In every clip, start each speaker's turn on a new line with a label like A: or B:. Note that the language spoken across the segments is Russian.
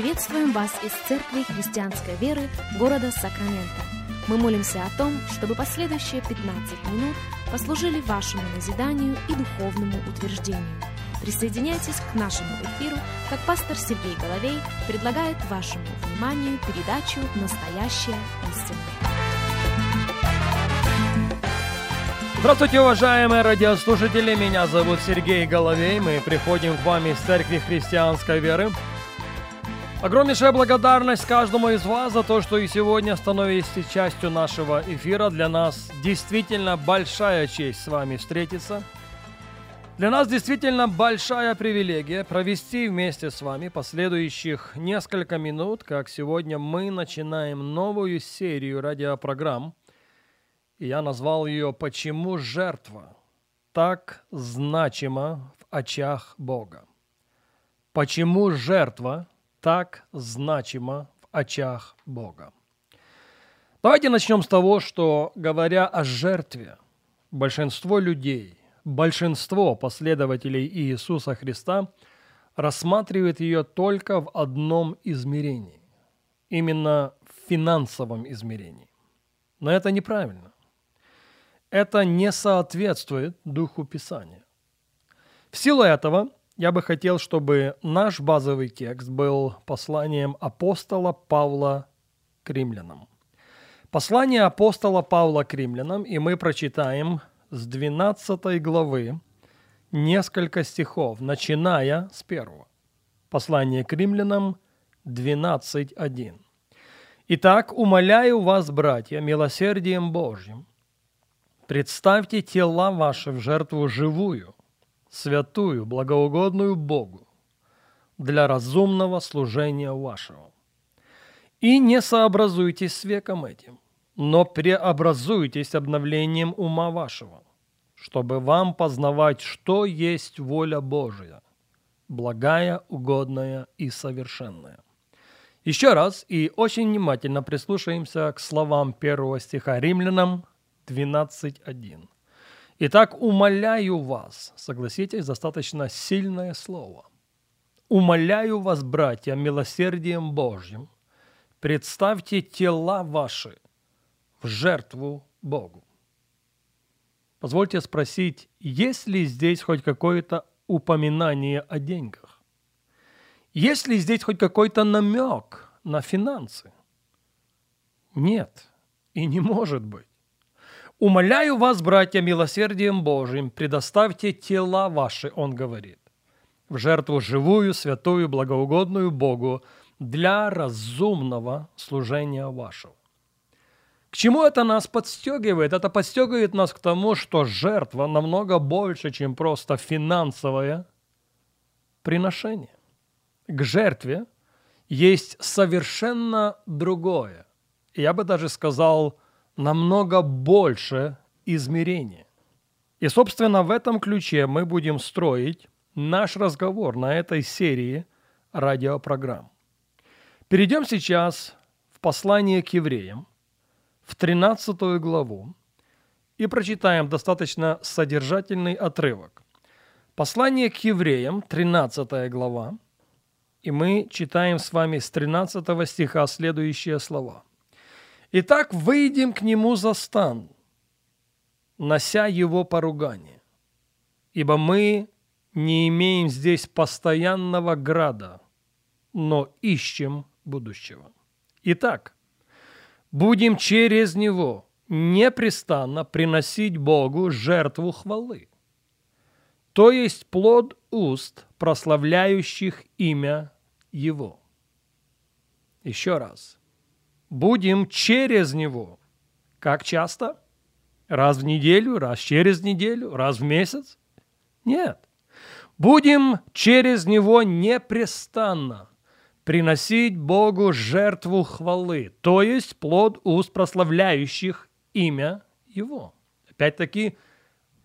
A: Приветствуем вас из Церкви Христианской Веры города Сакраменто. Мы молимся о том, чтобы последующие 15 минут послужили вашему назиданию и духовному утверждению. Присоединяйтесь к нашему эфиру, как пастор Сергей Головей предлагает вашему вниманию передачу «Настоящая истина».
B: Здравствуйте, уважаемые радиослушатели! Меня зовут Сергей Головей. Мы приходим к вам из Церкви Христианской Веры. Огромнейшая благодарность каждому из вас за то, что и сегодня становитесь частью нашего эфира. Для нас действительно большая честь с вами встретиться. Для нас действительно большая привилегия провести вместе с вами последующих несколько минут, как сегодня мы начинаем новую серию радиопрограмм – и я назвал ее «Почему жертва так значима в очах Бога?» Почему жертва так значима в очах Бога? Давайте начнем с того, что, говоря о жертве, большинство людей, большинство последователей Иисуса Христа рассматривает ее только в одном измерении, именно в финансовом измерении. Но это неправильно это не соответствует Духу Писания. В силу этого я бы хотел, чтобы наш базовый текст был посланием апостола Павла к римлянам. Послание апостола Павла к римлянам, и мы прочитаем с 12 главы несколько стихов, начиная с первого. Послание к римлянам 12.1. «Итак, умоляю вас, братья, милосердием Божьим, Представьте тела ваши в жертву живую, святую, благоугодную Богу, для разумного служения вашего. И не сообразуйтесь с веком этим, но преобразуйтесь обновлением ума вашего, чтобы вам познавать, что есть воля Божия, благая, угодная и совершенная. Еще раз и очень внимательно прислушаемся к словам первого стиха римлянам, 12.1. Итак, умоляю вас, согласитесь, достаточно сильное слово. Умоляю вас, братья, милосердием Божьим, представьте тела ваши в жертву Богу. Позвольте спросить, есть ли здесь хоть какое-то упоминание о деньгах? Есть ли здесь хоть какой-то намек на финансы? Нет, и не может быть. «Умоляю вас, братья, милосердием Божиим, предоставьте тела ваши», он говорит, «в жертву живую, святую, благоугодную Богу для разумного служения вашего». К чему это нас подстегивает? Это подстегивает нас к тому, что жертва намного больше, чем просто финансовое приношение. К жертве есть совершенно другое. Я бы даже сказал – намного больше измерения. И, собственно, в этом ключе мы будем строить наш разговор на этой серии радиопрограмм. Перейдем сейчас в послание к евреям, в 13 главу, и прочитаем достаточно содержательный отрывок. Послание к евреям, 13 глава, и мы читаем с вами с 13 стиха следующие слова – Итак, выйдем к нему за стан, нося его поругание, ибо мы не имеем здесь постоянного града, но ищем будущего. Итак, будем через него непрестанно приносить Богу жертву хвалы, то есть плод уст, прославляющих имя Его. Еще раз – будем через него. Как часто? Раз в неделю, раз через неделю, раз в месяц? Нет. Будем через него непрестанно приносить Богу жертву хвалы, то есть плод уст прославляющих имя Его. Опять-таки,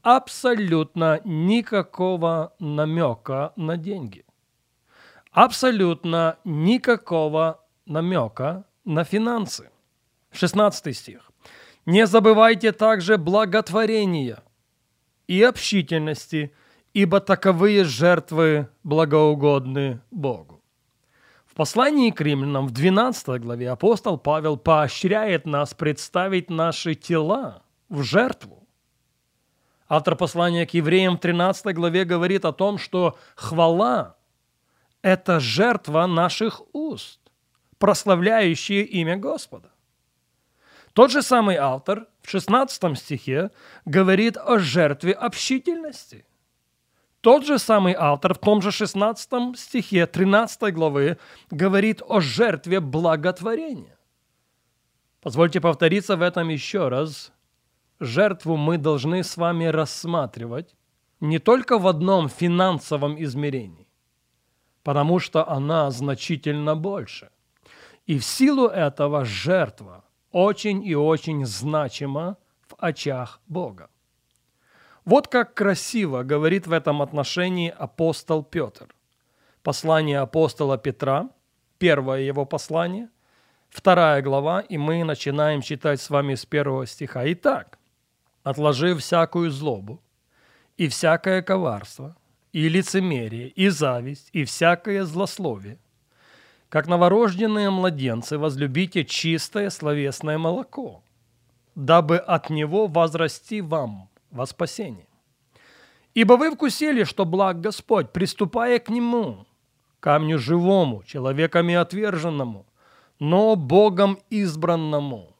B: абсолютно никакого намека на деньги. Абсолютно никакого намека на финансы. 16 стих. «Не забывайте также благотворения и общительности, ибо таковые жертвы благоугодны Богу». В послании к римлянам в 12 главе апостол Павел поощряет нас представить наши тела в жертву. Автор послания к евреям в 13 главе говорит о том, что хвала – это жертва наших уст, прославляющие имя Господа. Тот же самый автор в 16 стихе говорит о жертве общительности – тот же самый автор в том же 16 стихе 13 главы говорит о жертве благотворения. Позвольте повториться в этом еще раз. Жертву мы должны с вами рассматривать не только в одном финансовом измерении, потому что она значительно больше. И в силу этого жертва очень и очень значима в очах Бога. Вот как красиво говорит в этом отношении апостол Петр. Послание апостола Петра, первое его послание, вторая глава, и мы начинаем читать с вами с первого стиха. Итак, отложив всякую злобу и всякое коварство, и лицемерие, и зависть, и всякое злословие, как новорожденные младенцы, возлюбите чистое словесное молоко, дабы от него возрасти вам – во спасение. Ибо вы вкусили, что благ Господь, приступая к Нему, камню живому, человеками отверженному, но Богом избранному,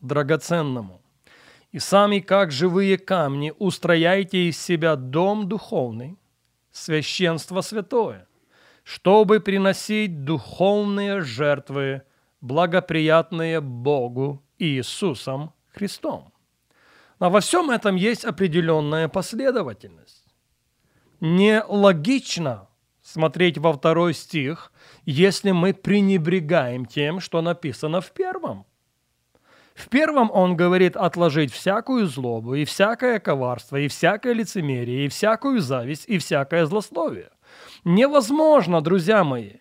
B: драгоценному. И сами, как живые камни, устрояйте из себя дом духовный, священство святое, чтобы приносить духовные жертвы, благоприятные Богу Иисусом Христом. Но во всем этом есть определенная последовательность. Нелогично смотреть во второй стих, если мы пренебрегаем тем, что написано в первом. В первом он говорит отложить всякую злобу, и всякое коварство, и всякое лицемерие, и всякую зависть, и всякое злословие. Невозможно, друзья мои,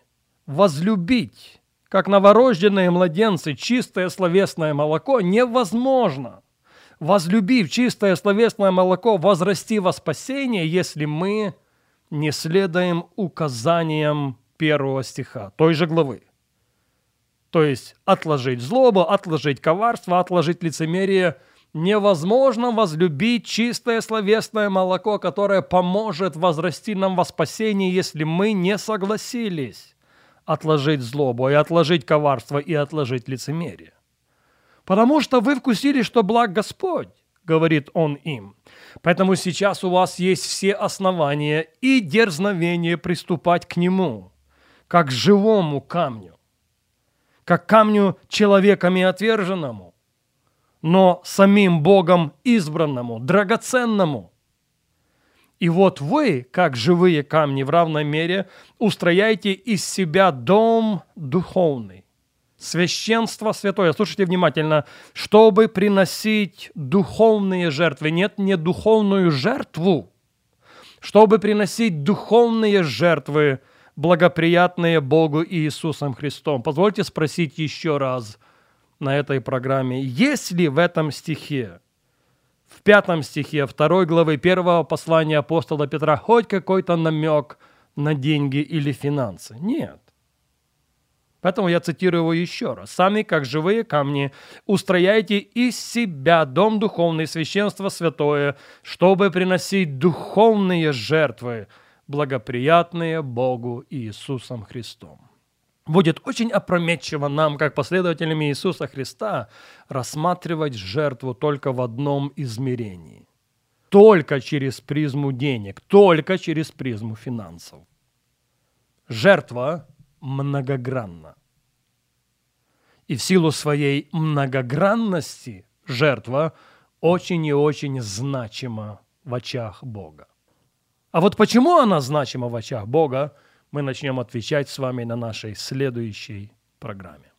B: возлюбить, как новорожденные младенцы, чистое словесное молоко невозможно – возлюбив чистое словесное молоко, возрасти во спасение, если мы не следуем указаниям первого стиха той же главы. То есть отложить злобу, отложить коварство, отложить лицемерие. Невозможно возлюбить чистое словесное молоко, которое поможет возрасти нам во спасение, если мы не согласились отложить злобу и отложить коварство и отложить лицемерие потому что вы вкусили, что благ Господь, говорит он им. Поэтому сейчас у вас есть все основания и дерзновение приступать к Нему, как живому камню, как камню человеками отверженному, но самим Богом избранному, драгоценному. И вот вы, как живые камни в равной мере, устрояете из себя дом духовный, священство святое, слушайте внимательно, чтобы приносить духовные жертвы, нет, не духовную жертву, чтобы приносить духовные жертвы, благоприятные Богу и Иисусом Христом. Позвольте спросить еще раз на этой программе, есть ли в этом стихе, в пятом стихе второй главы первого послания апостола Петра хоть какой-то намек на деньги или финансы? Нет. Поэтому я цитирую его еще раз. «Сами, как живые камни, устрояйте из себя дом духовный, священство святое, чтобы приносить духовные жертвы, благоприятные Богу Иисусом Христом». Будет очень опрометчиво нам, как последователям Иисуса Христа, рассматривать жертву только в одном измерении. Только через призму денег, только через призму финансов. Жертва многогранна. И в силу своей многогранности жертва очень и очень значима в очах Бога. А вот почему она значима в очах Бога, мы начнем отвечать с вами на нашей следующей программе.